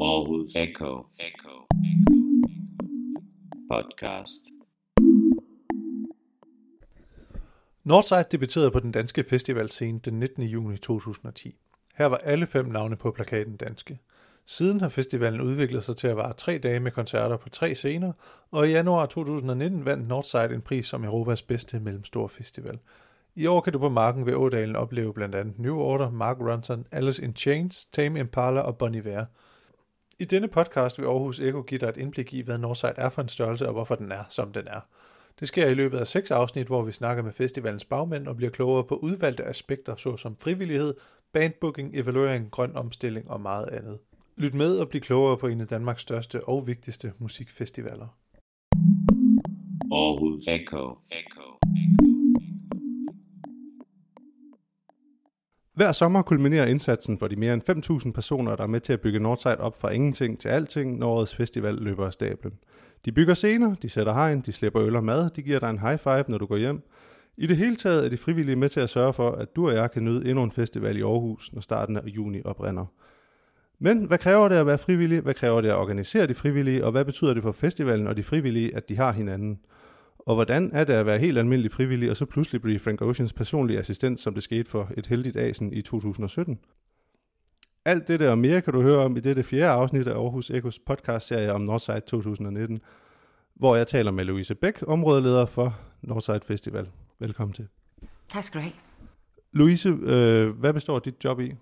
Aarhus Echo Echo Echo, Podcast Northside debuterede på den danske festivalscene den 19. juni 2010. Her var alle fem navne på plakaten danske. Siden har festivalen udviklet sig til at vare tre dage med koncerter på tre scener, og i januar 2019 vandt Northside en pris som Europas bedste mellemstore festival. I år kan du på marken ved Ådalen opleve blandt andet New Order, Mark Ronson, Alice in Chains, Tame Impala og Bon Iver. I denne podcast vil Aarhus Eko give dig et indblik i, hvad Northside er for en størrelse og hvorfor den er, som den er. Det sker i løbet af seks afsnit, hvor vi snakker med festivalens bagmænd og bliver klogere på udvalgte aspekter, såsom frivillighed, bandbooking, evaluering, grøn omstilling og meget andet. Lyt med og bliv klogere på en af Danmarks største og vigtigste musikfestivaler. Aarhus Echo Echo Hver sommer kulminerer indsatsen for de mere end 5.000 personer, der er med til at bygge Northside op fra ingenting til alting, når årets festival løber af stablen. De bygger scener, de sætter hegn, de slipper øl og mad, de giver dig en high five, når du går hjem. I det hele taget er de frivillige med til at sørge for, at du og jeg kan nyde endnu en festival i Aarhus, når starten af juni oprinder. Men hvad kræver det at være frivillig? Hvad kræver det at organisere de frivillige? Og hvad betyder det for festivalen og de frivillige, at de har hinanden? Og hvordan er det at være helt almindelig frivillig, og så pludselig blive Frank Oceans personlige assistent, som det skete for et heldigt asen i 2017? Alt det og mere kan du høre om i dette fjerde afsnit af Aarhus Ekos podcast-serie om Northside 2019, hvor jeg taler med Louise Bæk, områdeleder for Northside Festival. Velkommen til. Tak skal du have. Louise, øh, hvad består dit job i?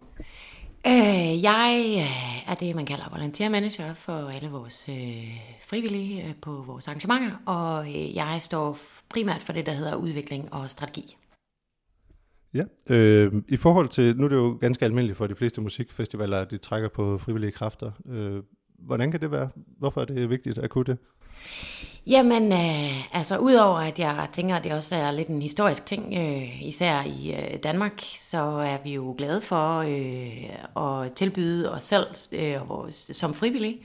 Øh, jeg øh, er det, man kalder volunteer manager for alle vores øh, frivillige øh, på vores arrangementer, og øh, jeg står primært for det, der hedder udvikling og strategi. Ja, øh, i forhold til, nu er det jo ganske almindeligt for de fleste musikfestivaler, at de trækker på frivillige kræfter. Øh, hvordan kan det være? Hvorfor er det vigtigt at kunne det? Jamen, øh, altså udover at jeg tænker, at det også er lidt en historisk ting, øh, især i øh, Danmark, så er vi jo glade for øh, at tilbyde os selv øh, vores, som frivillige.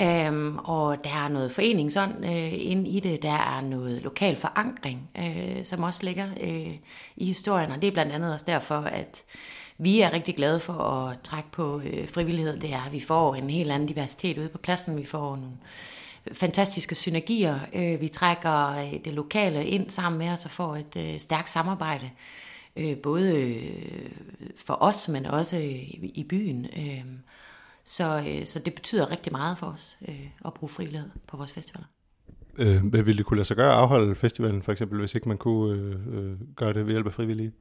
Øh, og der er noget foreningsånd øh, inde i det, der er noget lokal forankring, øh, som også ligger øh, i historien, og det er blandt andet også derfor, at vi er rigtig glade for at trække på øh, frivillighed. Det er, at vi får en helt anden diversitet ude på pladsen, vi får nogle fantastiske synergier. Øh, vi trækker øh, det lokale ind sammen med os og får et øh, stærkt samarbejde. Øh, både øh, for os, men også i byen. Øh, så, så det betyder rigtig meget for os at bruge frivillighed på vores festivaler. Øh, ville det kunne lade sig gøre at afholde festivalen, for eksempel, hvis ikke man kunne øh, øh gøre det ved hjælp af frivillige?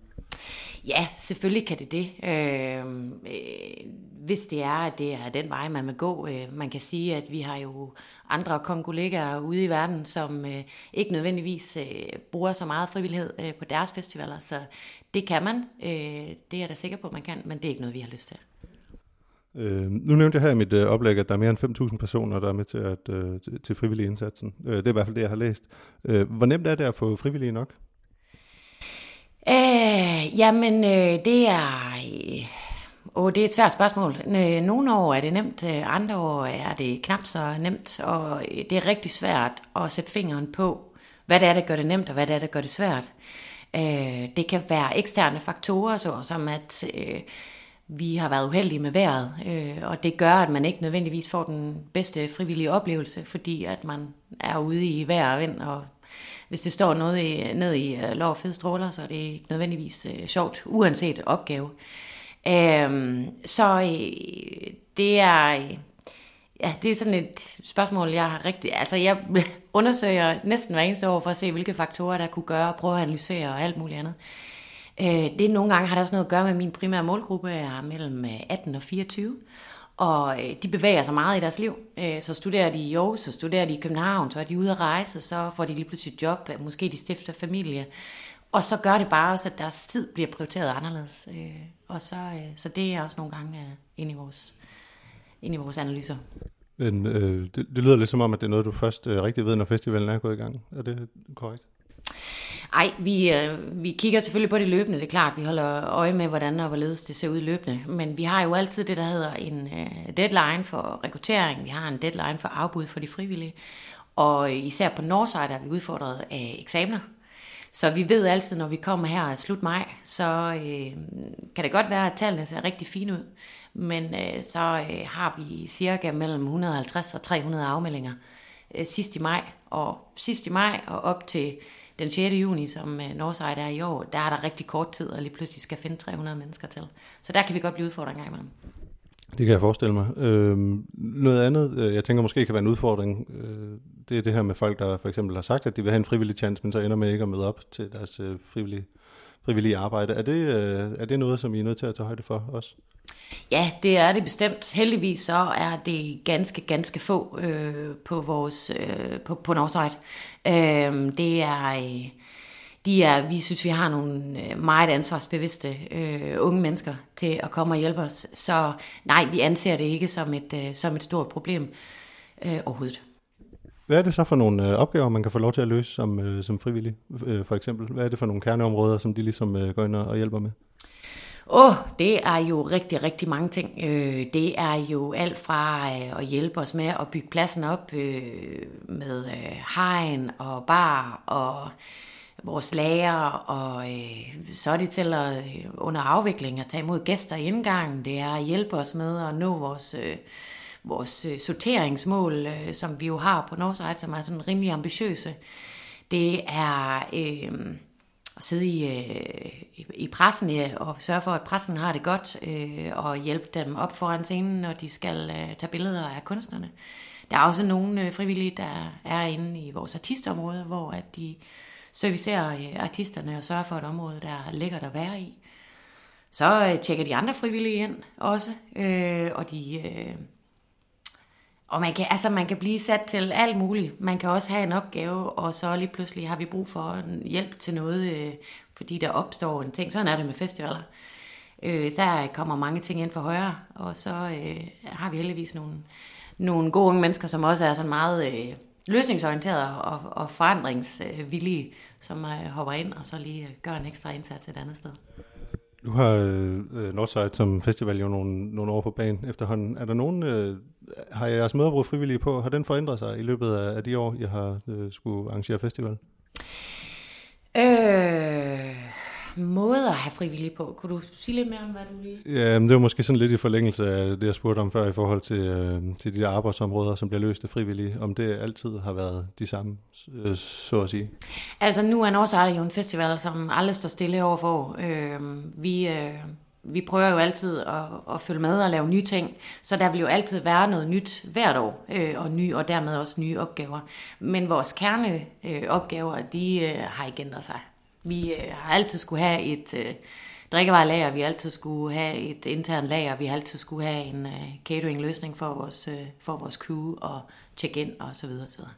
Ja, selvfølgelig kan det det. Øh, øh, hvis det er, at det er den vej, man vil gå. Øh, man kan sige, at vi har jo andre kongolegaer ude i verden, som øh, ikke nødvendigvis øh, bruger så meget frivillighed øh, på deres festivaler, så det kan man. Øh, det er jeg da sikker på, at man kan, men det er ikke noget, vi har lyst til. Øh, nu nævnte jeg her i mit øh, oplæg, at der er mere end 5.000 personer, der er med til, at, øh, til, til frivillig indsatsen. Øh, det er i hvert fald det, jeg har læst. Øh, hvor nemt er det at få frivillige nok? Øh, jamen, øh, det er... Øh, det er et svært spørgsmål. Øh, nogle år er det nemt, øh, andre år er det knap så nemt, og øh, det er rigtig svært at sætte fingeren på, hvad det er, der gør det nemt, og hvad det er, der gør det svært. Øh, det kan være eksterne faktorer, så som at... Øh, vi har været uheldige med vejret, øh, og det gør, at man ikke nødvendigvis får den bedste frivillige oplevelse, fordi at man er ude i vejr og vind, og hvis det står noget i, ned i øh, lov og fede stråler, så er det ikke nødvendigvis øh, sjovt, uanset opgave. Øh, så øh, det er... Ja, det er sådan et spørgsmål, jeg har rigtig... Altså, jeg undersøger næsten hver eneste år for at se, hvilke faktorer, der kunne gøre, prøve at analysere og alt muligt andet. Øh, Øh, det nogle gange har det også noget at gøre med, min primære målgruppe er mellem øh, 18 og 24. Og øh, de bevæger sig meget i deres liv. Øh, så studerer de i Aarhus, så studerer de i København, så er de ude at rejse, så får de lige pludselig job, måske de stifter familie. Og så gør det bare også, at deres tid bliver prioriteret anderledes. Og så, så det er også nogle gange ind i vores, ind i vores analyser. Men øh, det, det lyder lidt som om, at det er noget, du først øh, rigtig ved, når festivalen er gået i gang. Er det korrekt? Ej, vi, øh, vi kigger selvfølgelig på det løbende, det er klart. Vi holder øje med, hvordan og hvorledes det ser ud løbende. Men vi har jo altid det, der hedder en øh, deadline for rekruttering. Vi har en deadline for afbud for de frivillige. Og især på Northside er vi udfordret af eksamener. Så vi ved altid, når vi kommer her slut maj, så øh, kan det godt være, at tallene ser rigtig fine ud. Men øh, så øh, har vi cirka mellem 150 og 300 afmeldinger øh, sidst i maj. Og sidst i maj og op til den 6. juni, som øh, Northside er i år, der er der rigtig kort tid, og lige pludselig skal finde 300 mennesker til. Så der kan vi godt blive udfordret en gang imellem. Det kan jeg forestille mig. Øhm, noget andet, øh, jeg tænker måske kan være en udfordring, øh, det er det her med folk, der for eksempel har sagt, at de vil have en frivillig chance, men så ender med ikke at møde op til deres øh, frivillige, frivillige arbejde. Er det, øh, er det noget, som I er nødt til at tage højde for også? Ja, det er det bestemt. Heldigvis så er det ganske, ganske få øh, på vores øh, på, på Northside. Øh, det er... Øh, de er, vi synes, vi har nogle øh, meget ansvarsbevidste øh, unge mennesker til at komme og hjælpe os. Så nej, vi anser det ikke som et, øh, som et stort problem øh, overhovedet. Hvad er det så for nogle øh, opgaver, man kan få lov til at løse som, øh, som frivillig, øh, for eksempel? Hvad er det for nogle kerneområder, som de ligesom øh, går ind og hjælper med? Åh, oh, det er jo rigtig, rigtig mange ting. Øh, det er jo alt fra øh, at hjælpe os med at bygge pladsen op øh, med øh, hegn og bar og vores lager, og øh, så er det til at øh, under afvikling at tage imod gæster i indgangen. Det er at hjælpe os med at nå vores, øh, vores øh, sorteringsmål, øh, som vi jo har på Northside, som er sådan rimelig ambitiøse. Det er øh, at sidde i, øh, i pressen ja, og sørge for, at pressen har det godt, øh, og hjælpe dem op foran scenen, når de skal øh, tage billeder af kunstnerne. Der er også nogle øh, frivillige, der er inde i vores artistområde, hvor at de servicerer øh, artisterne og sørger for et område, der er lækkert at være i. Så øh, tjekker de andre frivillige ind også, øh, og de... Øh, og man kan, altså man kan blive sat til alt muligt. Man kan også have en opgave, og så lige pludselig har vi brug for en hjælp til noget, øh, fordi der opstår en ting. Sådan er det med festivaler. Øh, der kommer mange ting ind for højre, og så øh, har vi heldigvis nogle, nogle gode unge mennesker, som også er sådan meget øh, løsningsorienterede og, og forandringsvillige, som øh, hopper ind og så lige øh, gør en ekstra indsats et andet sted. Nu har øh, Northside som festival jo nogle, nogle år på banen efterhånden. Er der nogen, øh, har jeres møderbrug frivillige på, har den forændret sig i løbet af, af de år, jeg har øh, skulle arrangere festival? Øh, måde at have frivillige på. Kunne du sige lidt mere om, hvad du lige... Ja, men det var måske sådan lidt i forlængelse af det, jeg spurgte om før i forhold til, øh, til de der arbejdsområder, som bliver løst af frivillige. Om det altid har været de samme, øh, så at sige. Altså nu er Northside jo en festival, som aldrig står stille overfor. Øh, vi... Øh, vi prøver jo altid at, at følge med og lave nye ting, så der vil jo altid være noget nyt hvert år, øh, og, ny, og dermed også nye opgaver. Men vores kerneopgaver, øh, de øh, har ikke ændret sig. Vi øh, har altid skulle have et øh, drikkevarelager, vi har altid skulle have et internt lager, vi har altid skulle have en øh, catering-løsning for vores, øh, for vores crew og check-in og så videre, så videre.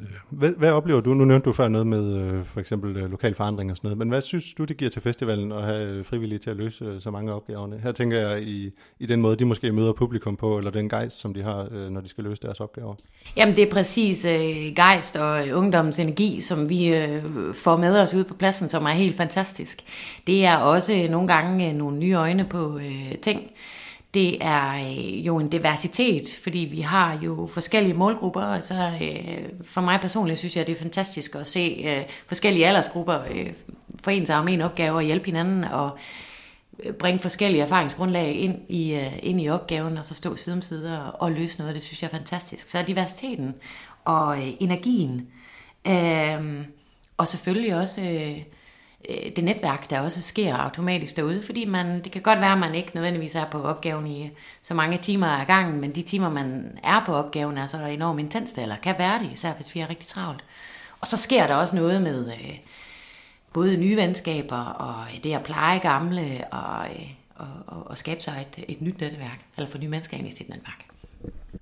Øh, hvad, hvad oplever du? Nu nævnte du før noget med øh, for eksempel øh, lokal forandring og sådan noget, men hvad synes du, det giver til festivalen at have øh, frivillige til at løse øh, så mange af opgaverne? Her tænker jeg i, i den måde, de måske møder publikum på, eller den gejst, som de har, øh, når de skal løse deres opgaver. Jamen det er præcis øh, gejst og øh, ungdommens energi, som vi øh, får med os ud på pladsen, som er helt fantastisk. Det er også nogle gange øh, nogle nye øjne på øh, ting. Det er øh, jo en diversitet, fordi vi har jo forskellige målgrupper, og så øh, for mig personligt synes jeg, det er fantastisk at se øh, forskellige aldersgrupper øh, forene sig om en opgave og hjælpe hinanden og øh, bringe forskellige erfaringsgrundlag ind i, øh, ind i opgaven, og så stå side om side og, og løse noget. Det synes jeg er fantastisk. Så diversiteten og øh, energien, øh, og selvfølgelig også... Øh, Øh, det netværk, der også sker automatisk derude, fordi man, det kan godt være, at man ikke nødvendigvis er på opgaven i så mange timer ad gangen, men de timer, man er på opgaven, er så enormt intense, eller kan være det, især hvis vi er rigtig travlt. Og så sker der også noget med øh, både nye venskaber, og det at pleje gamle, og, øh, og, og, og skabe sig et, et nyt netværk, eller få nye mennesker ind i sit netværk.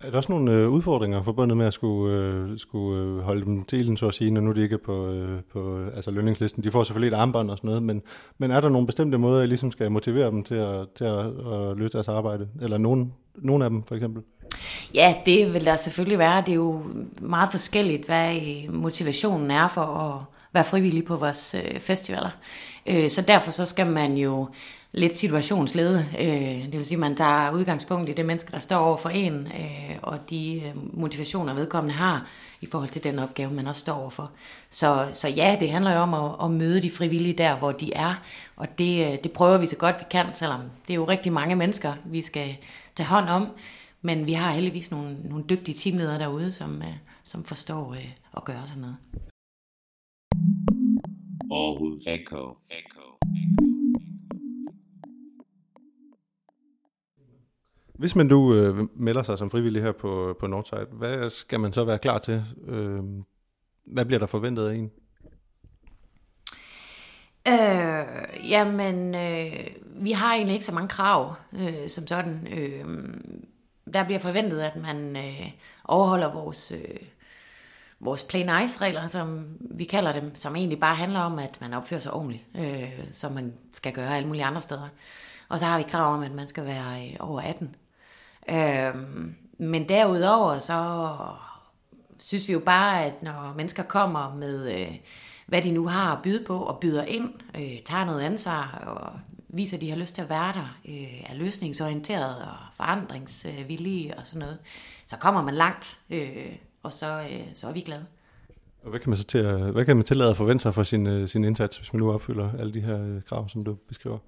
Er der også nogle øh, udfordringer forbundet med at skulle, øh, skulle øh, holde dem til ilden, så at sige, når nu de ikke er på, øh, på altså lønningslisten? De får selvfølgelig et armbånd og sådan noget, men, men er der nogle bestemte måder, jeg ligesom skal motivere dem til at, til at, at løse deres arbejde? Eller nogen, nogen af dem, for eksempel? Ja, det vil der selvfølgelig være. Det er jo meget forskelligt, hvad øh, motivationen er for at være frivillig på vores øh, festivaler. Øh, så derfor så skal man jo lidt situationslede. Øh, det vil sige, at man tager udgangspunkt i det menneske, der står over for en, øh, og de øh, motivationer, vedkommende har i forhold til den opgave, man også står overfor. Så, så ja, det handler jo om at, at møde de frivillige der, hvor de er, og det, øh, det prøver vi så godt vi kan, selvom det er jo rigtig mange mennesker, vi skal tage hånd om. Men vi har heldigvis nogle, nogle dygtige teamledere derude, som, øh, som forstår øh, at gøre sådan noget. Aarhus Echo. Echo. Hvis man nu øh, melder sig som frivillig her på, på Northside, hvad skal man så være klar til? Øh, hvad bliver der forventet af en? Øh, jamen, øh, vi har egentlig ikke så mange krav øh, som sådan. Øh, der bliver forventet, at man øh, overholder vores, øh, vores plain ice regler, som vi kalder dem, som egentlig bare handler om, at man opfører sig ordentligt, øh, som man skal gøre alle mulige andre steder. Og så har vi krav om, at man skal være øh, over 18. Øh, men derudover så synes vi jo bare, at når mennesker kommer med, øh, hvad de nu har at byde på, og byder ind, øh, tager noget ansvar, og viser, at de har lyst til at være der, øh, er løsningsorienteret og forandringsvillige og sådan noget, så kommer man langt, øh, og så, øh, så er vi glade. Og hvad kan man så til at, hvad kan man tillade at forvente sig for sin, øh, sin indsats, hvis man nu opfylder alle de her øh, krav, som du beskriver?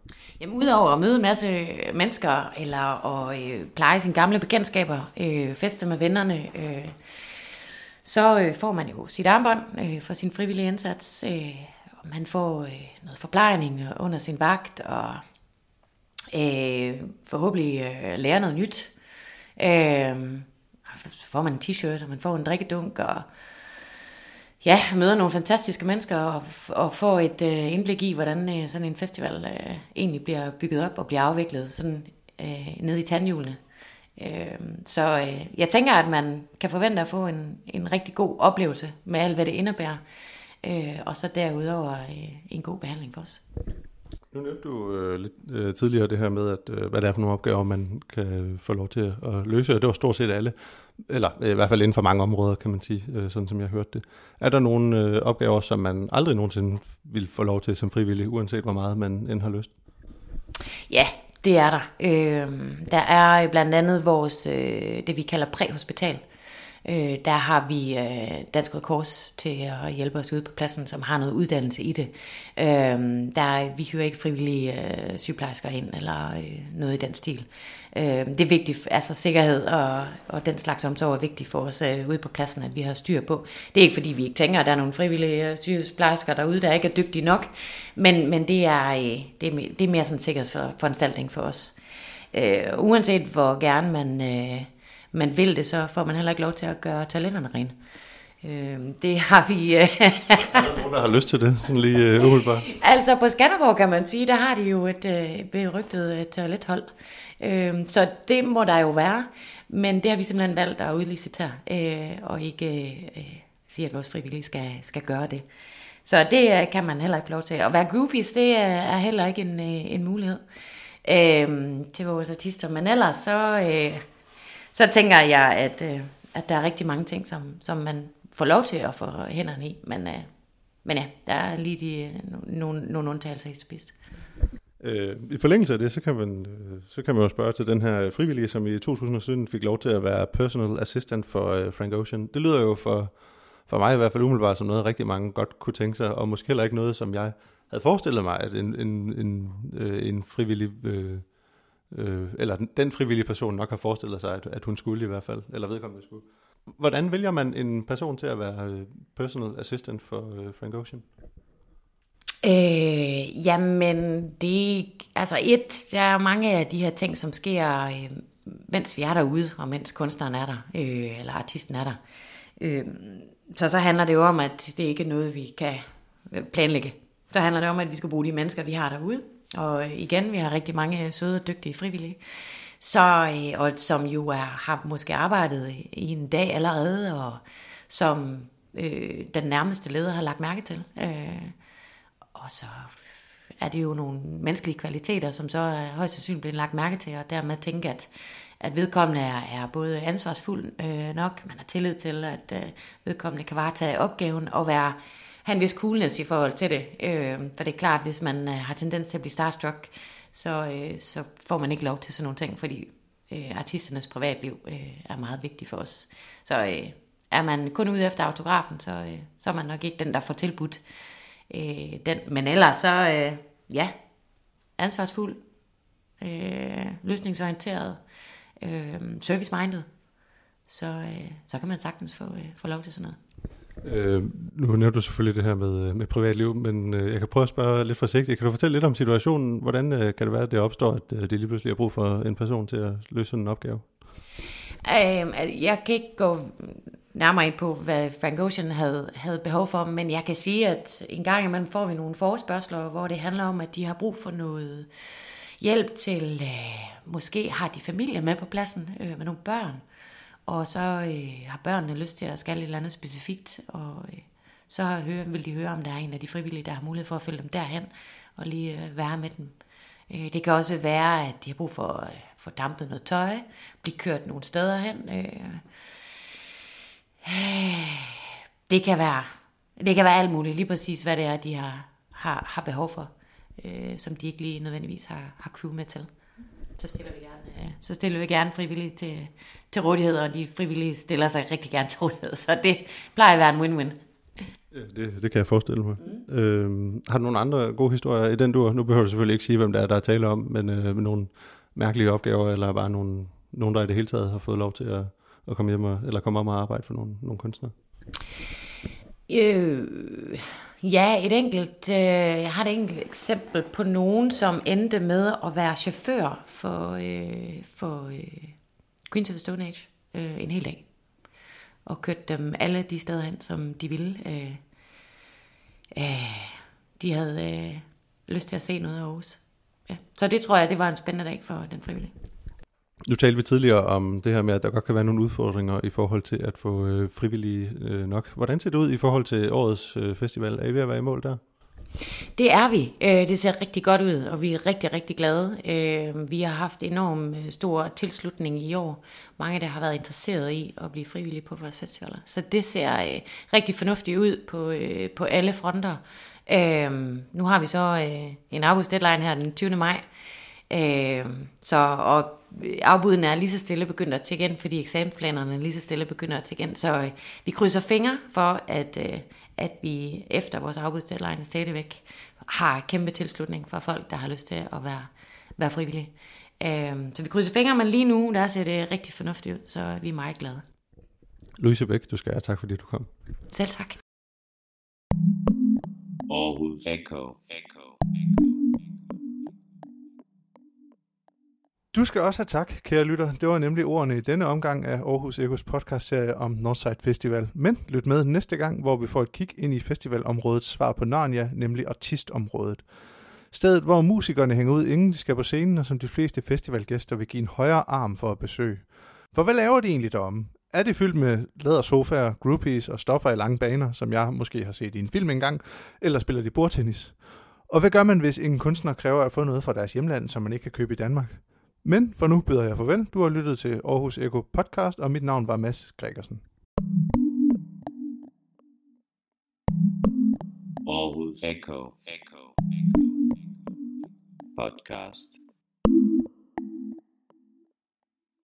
Jamen udover at møde en masse mennesker, eller at øh, pleje sine gamle bekendtskaber, øh, feste med vennerne, øh, så øh, får man jo sit armbånd øh, for sin frivillige indsats, øh, og man får øh, noget forplejning under sin vagt, og øh, forhåbentlig øh, lærer noget nyt. Øh, så får man en t-shirt, og man får en drikkedunk, og ja, møder nogle fantastiske mennesker, og, og får et øh, indblik i, hvordan øh, sådan en festival øh, egentlig bliver bygget op og bliver afviklet sådan øh, ned i tandhjulene. Øh, så øh, jeg tænker, at man kan forvente at få en, en rigtig god oplevelse med alt, hvad det indebærer. Øh, og så derudover øh, en god behandling for os. Nu nævnte du øh, lidt øh, tidligere det her med, at øh, hvad det er for nogle opgaver, man kan få lov til at løse, og det var stort set alle, eller øh, i hvert fald inden for mange områder, kan man sige, øh, sådan som jeg hørte det. Er der nogle øh, opgaver, som man aldrig nogensinde vil få lov til som frivillig, uanset hvor meget man end har lyst? Ja, det er der. Øh, der er blandt andet vores, øh, det vi kalder præhospital. Øh, Øh, der har vi øh, Dansk Røde Kors til at hjælpe os ude på pladsen, som har noget uddannelse i det. Øh, der, vi hyrer ikke frivillige øh, sygeplejersker ind, eller øh, noget i den stil. Øh, det er vigtigt, altså sikkerhed og, og den slags omsorg er vigtigt for os øh, ude på pladsen, at vi har styr på. Det er ikke fordi, vi ikke tænker, at der er nogle frivillige øh, sygeplejersker derude, der ikke er dygtige nok, men, men det, er, øh, det, er, det er mere sådan en sikkerhedsforanstaltning for os. Øh, uanset hvor gerne man... Øh, man vil det, så får man heller ikke lov til at gøre talenterne rene. Øh, det har vi... Øh, er der nogen, der har lyst til det, sådan lige øh, umiddelbart? altså på Skanderborg kan man sige, der har de jo et øh, berygtet øh, toilethold. Øh, så det må der jo være. Men det har vi simpelthen valgt at udlicitere, øh, og ikke øh, sige, at vores frivillige skal, skal gøre det. Så det øh, kan man heller ikke få lov til. At være groupies, det er heller ikke en, en mulighed øh, til vores artister. Men ellers så... Øh, så tænker jeg, at, øh, at der er rigtig mange ting, som, som man får lov til at få hænderne i. Men, øh, men ja, der er lige de, øh, nogle, nogle undtagelser i bedst. Øh, I forlængelse af det, så kan, man, øh, så kan man jo spørge til den her frivillige, som i 2017 fik lov til at være personal assistant for øh, Frank Ocean. Det lyder jo for, for mig i hvert fald umiddelbart som noget, rigtig mange godt kunne tænke sig, og måske heller ikke noget, som jeg havde forestillet mig, at en, en, en, øh, en frivillig øh, øh, eller den frivillige person nok har forestillet sig, at, at hun skulle i hvert fald, eller vedkommende skulle. Hvordan vælger man en person til at være øh, personal assistant for øh, Frank Ocean? Øh, jamen, det altså et, der er mange af de her ting, som sker, øh, mens vi er derude, og mens kunstneren er der, øh, eller artisten er der. Øh, så så handler det jo om, at det ikke er noget, vi kan øh, planlægge. Så handler det om, at vi skal bruge de mennesker, vi har derude, og igen, vi har rigtig mange søde og dygtige frivillige, så, øh, og som jo er, har måske arbejdet i en dag allerede, og som øh, den nærmeste leder har lagt mærke til. Øh, og så er det jo nogle menneskelige kvaliteter, som så er højst sandsynligt blevet lagt mærke til, og dermed tænke, at, at vedkommende er, er både ansvarsfuld øh, nok, man har tillid til, at øh, vedkommende kan varetage opgaven og være have en vis coolness i forhold til det. Øh, for det er klart, hvis man øh, har tendens til at blive starstruck, så, øh, så får man ikke lov til sådan nogle ting, fordi øh, artisternes privatliv øh, er meget vigtigt for os. Så øh, er man kun ude efter autografen, så, øh, så er man nok ikke den, der får tilbudt øh, den. Men ellers så, øh, ja, ansvarsfuld, øh, løsningsorienteret, øh, service-minded, så, øh, så kan man sagtens få, øh, få lov til sådan noget. Øh, nu nævner du selvfølgelig det her med, øh, med privatliv, men øh, jeg kan prøve at spørge lidt forsigtigt. Kan du fortælle lidt om situationen? Hvordan øh, kan det være, at det opstår, at øh, det lige pludselig er brug for en person til at løse sådan en opgave? Øh, jeg kan ikke gå nærmere ind på, hvad Frank Ocean havde, havde behov for, men jeg kan sige, at en gang imellem får vi nogle forespørgseler, hvor det handler om, at de har brug for noget hjælp til, øh, måske har de familie med på pladsen øh, med nogle børn, og så øh, har børnene lyst til at skal et eller andet specifikt, og øh, så høre, vil de høre, om der er en af de frivillige, der har mulighed for at følge dem derhen, og lige øh, være med dem. Øh, det kan også være, at de har brug for at øh, få dampet noget tøj, blive kørt nogle steder hen. Øh. øh, det kan være, det kan være alt muligt, lige præcis hvad det er, de har, har, har behov for, øh, som de ikke lige nødvendigvis har, har crew med til. Så stiller vi gerne, øh, så stiller vi gerne frivillige til, til rådighed, og de frivillige stiller sig rigtig gerne til rådighed, så det plejer at være en win-win. Det, det kan jeg forestille mig. Mm. Øhm, har du nogle andre gode historier i den du Nu behøver du selvfølgelig ikke sige, hvem der er, der er tale om, men øh, med nogle mærkelige opgaver, eller bare nogle, nogen, der i det hele taget har fået lov til at, at komme hjem og, eller komme om og arbejde for nogle, nogle kunstnere? Øh, ja, et enkelt, øh, jeg har et enkelt eksempel på nogen, som endte med at være chauffør for, øh, for øh, Queens of the Stone Age øh, en hel dag. Og kørte dem alle de steder hen, som de ville. Øh, øh, de havde øh, lyst til at se noget af Aarhus. Ja. Så det tror jeg, det var en spændende dag for den frivillige. Nu talte vi tidligere om det her med, at der godt kan være nogle udfordringer i forhold til at få øh, frivillige øh, nok. Hvordan ser det ud i forhold til årets øh, festival? Er I ved at være i mål der? Det er vi. Øh, det ser rigtig godt ud, og vi er rigtig, rigtig glade. Øh, vi har haft enorm øh, stor tilslutning i år. Mange, der har været interesseret i at blive frivillige på vores festivaler. Så det ser rigtig fornuftigt ud på, på alle fronter. Nu har vi så en afbudsdeadline her den 20. maj. Så, og afbudene er lige så stille begyndt at tjekke ind, fordi eksamensplanerne er lige så stille begyndt at tjekke ind. Så vi krydser fingre for, at, at vi efter vores afbudsdeadline stadigvæk har kæmpe tilslutning fra folk, der har lyst til at være, være frivillige. Øhm, så vi krydser fingre, men lige nu der ser det rigtig fornuftigt ud, så vi er meget glade. Louise Bæk, du skal have tak, fordi du kom. Selv tak. Aarhus Echo. Echo. Du skal også have tak, kære lytter. Det var nemlig ordene i denne omgang af Aarhus Ekos podcastserie om Northside Festival. Men lyt med næste gang, hvor vi får et kig ind i festivalområdets svar på Narnia, nemlig artistområdet. Stedet, hvor musikerne hænger ud, inden de skal på scenen, og som de fleste festivalgæster vil give en højere arm for at besøge. For hvad laver de egentlig deromme? Er det fyldt med lædersofaer, groupies og stoffer i lange baner, som jeg måske har set i en film engang, eller spiller de bordtennis? Og hvad gør man, hvis en kunstner kræver at få noget fra deres hjemland, som man ikke kan købe i Danmark? Men for nu byder jeg farvel. Du har lyttet til Aarhus Eko podcast, og mit navn var Mads Gregersen. Aarhus Echo. Echo. Podcast.